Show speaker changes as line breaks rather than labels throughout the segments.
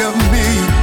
give me.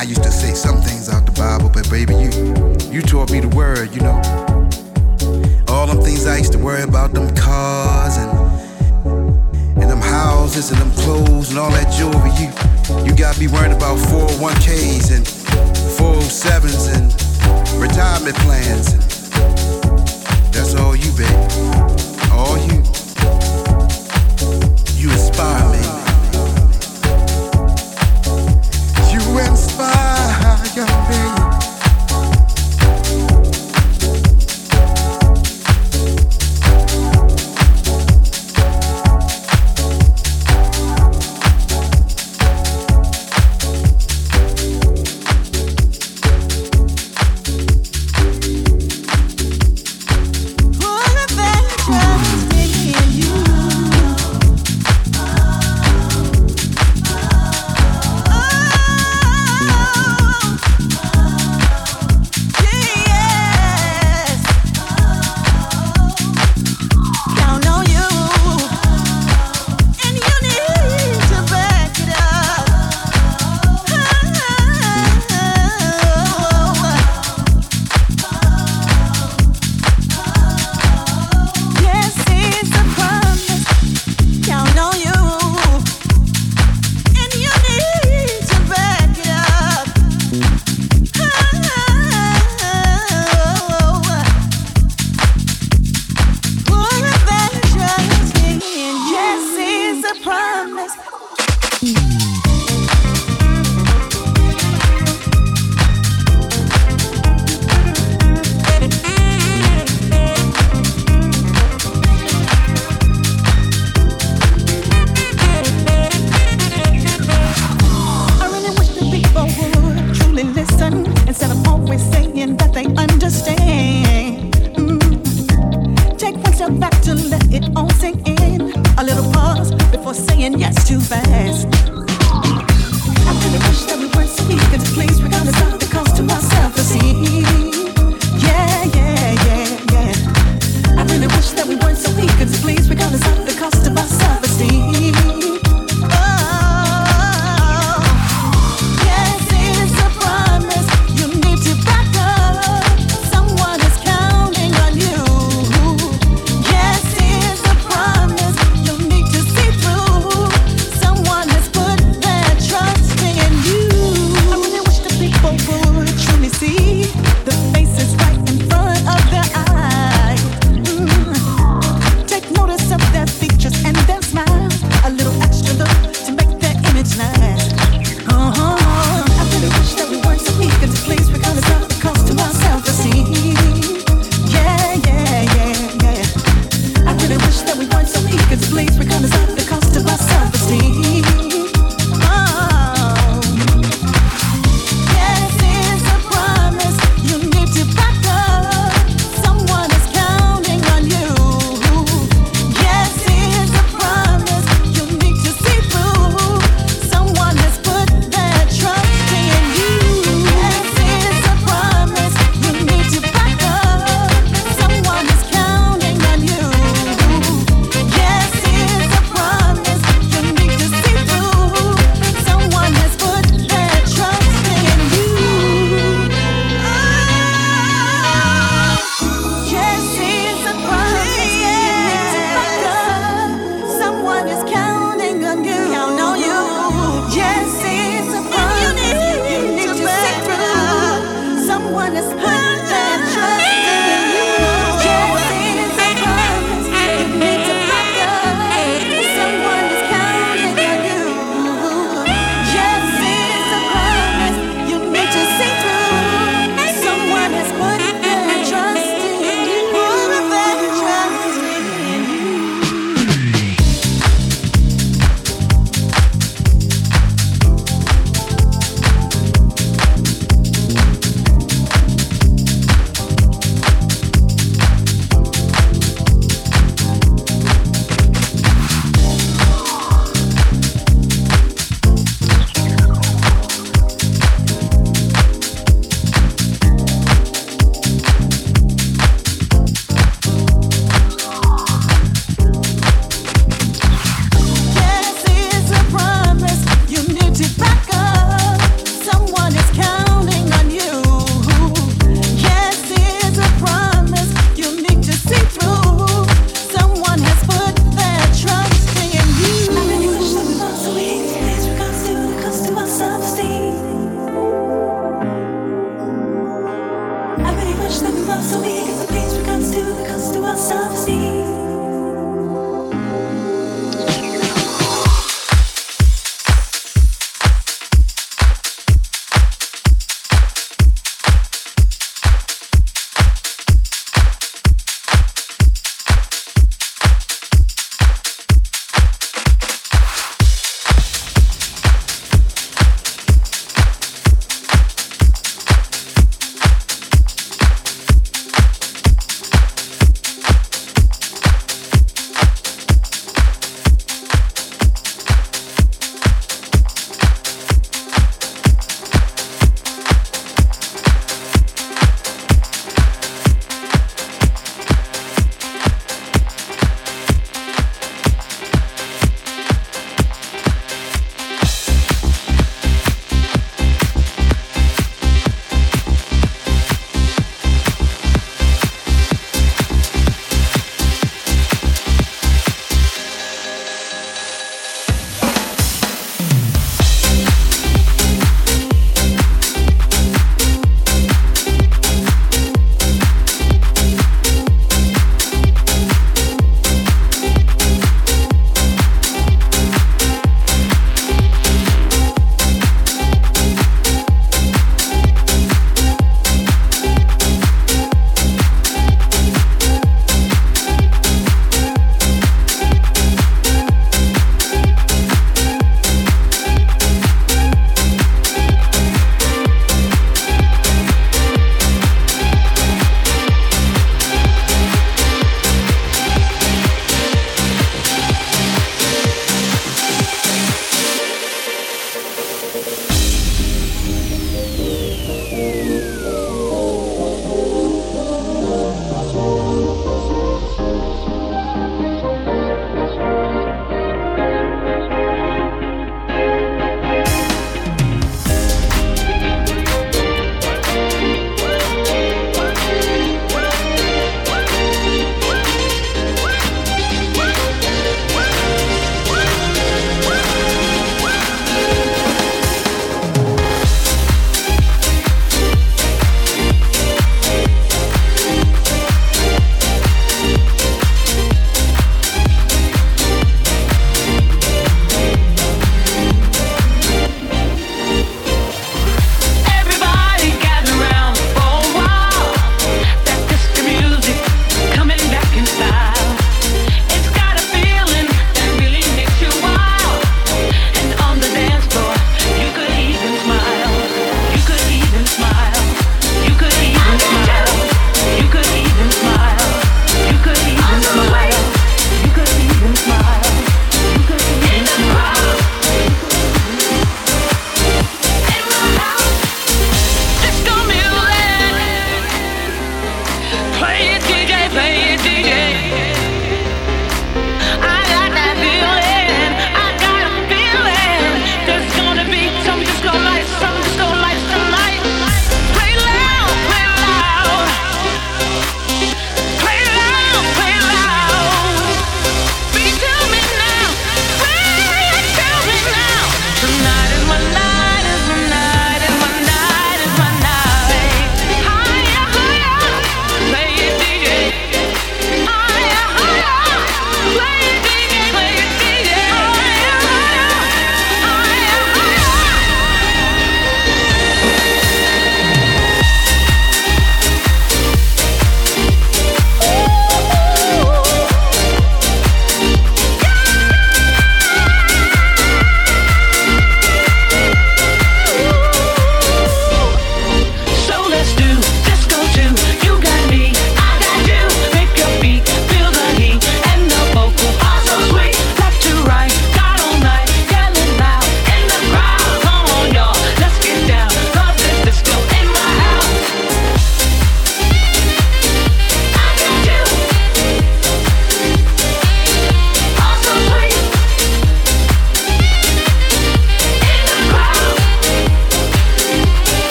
I used to say
some things
out the Bible,
but
baby,
you
you taught me the word, you know. All them things I used to worry about, them cars and and them houses and them
clothes and all that
jewelry.
You
you got me worrying about
401ks and
407s
and
retirement plans. That's all you,
baby.
All
you.
You
inspire me.